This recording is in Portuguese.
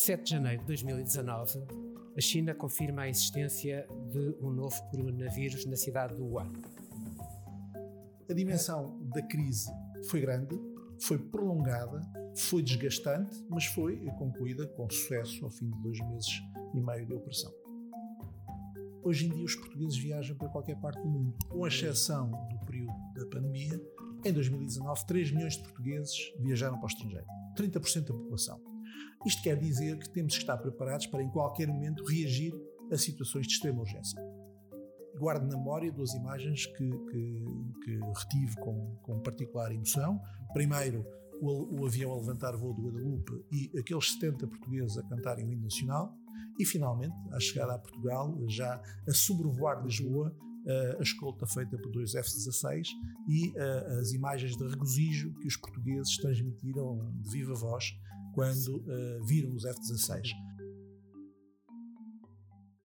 7 de janeiro de 2019, a China confirma a existência de um novo coronavírus na cidade de Wuhan. A dimensão da crise foi grande, foi prolongada, foi desgastante, mas foi concluída com sucesso ao fim de dois meses e meio de operação. Hoje em dia, os portugueses viajam para qualquer parte do mundo, com exceção do período da pandemia. Em 2019, 3 milhões de portugueses viajaram para o estrangeiro, 30% da população. Isto quer dizer que temos que estar preparados para, em qualquer momento, reagir a situações de extrema urgência. Guardo na memória duas imagens que, que, que retive com, com particular emoção. Primeiro, o, o, avião a levantar voo do Guadalupe e aqueles 70 portugueses a cantarem o hino nacional. E, finalmente, à chegada a Portugal, já a sobrevoar Lisboa, a escolta feita por dois F-16 e as imagens de regozijo que os portugueses transmitiram de viva voz quando viram os F-16.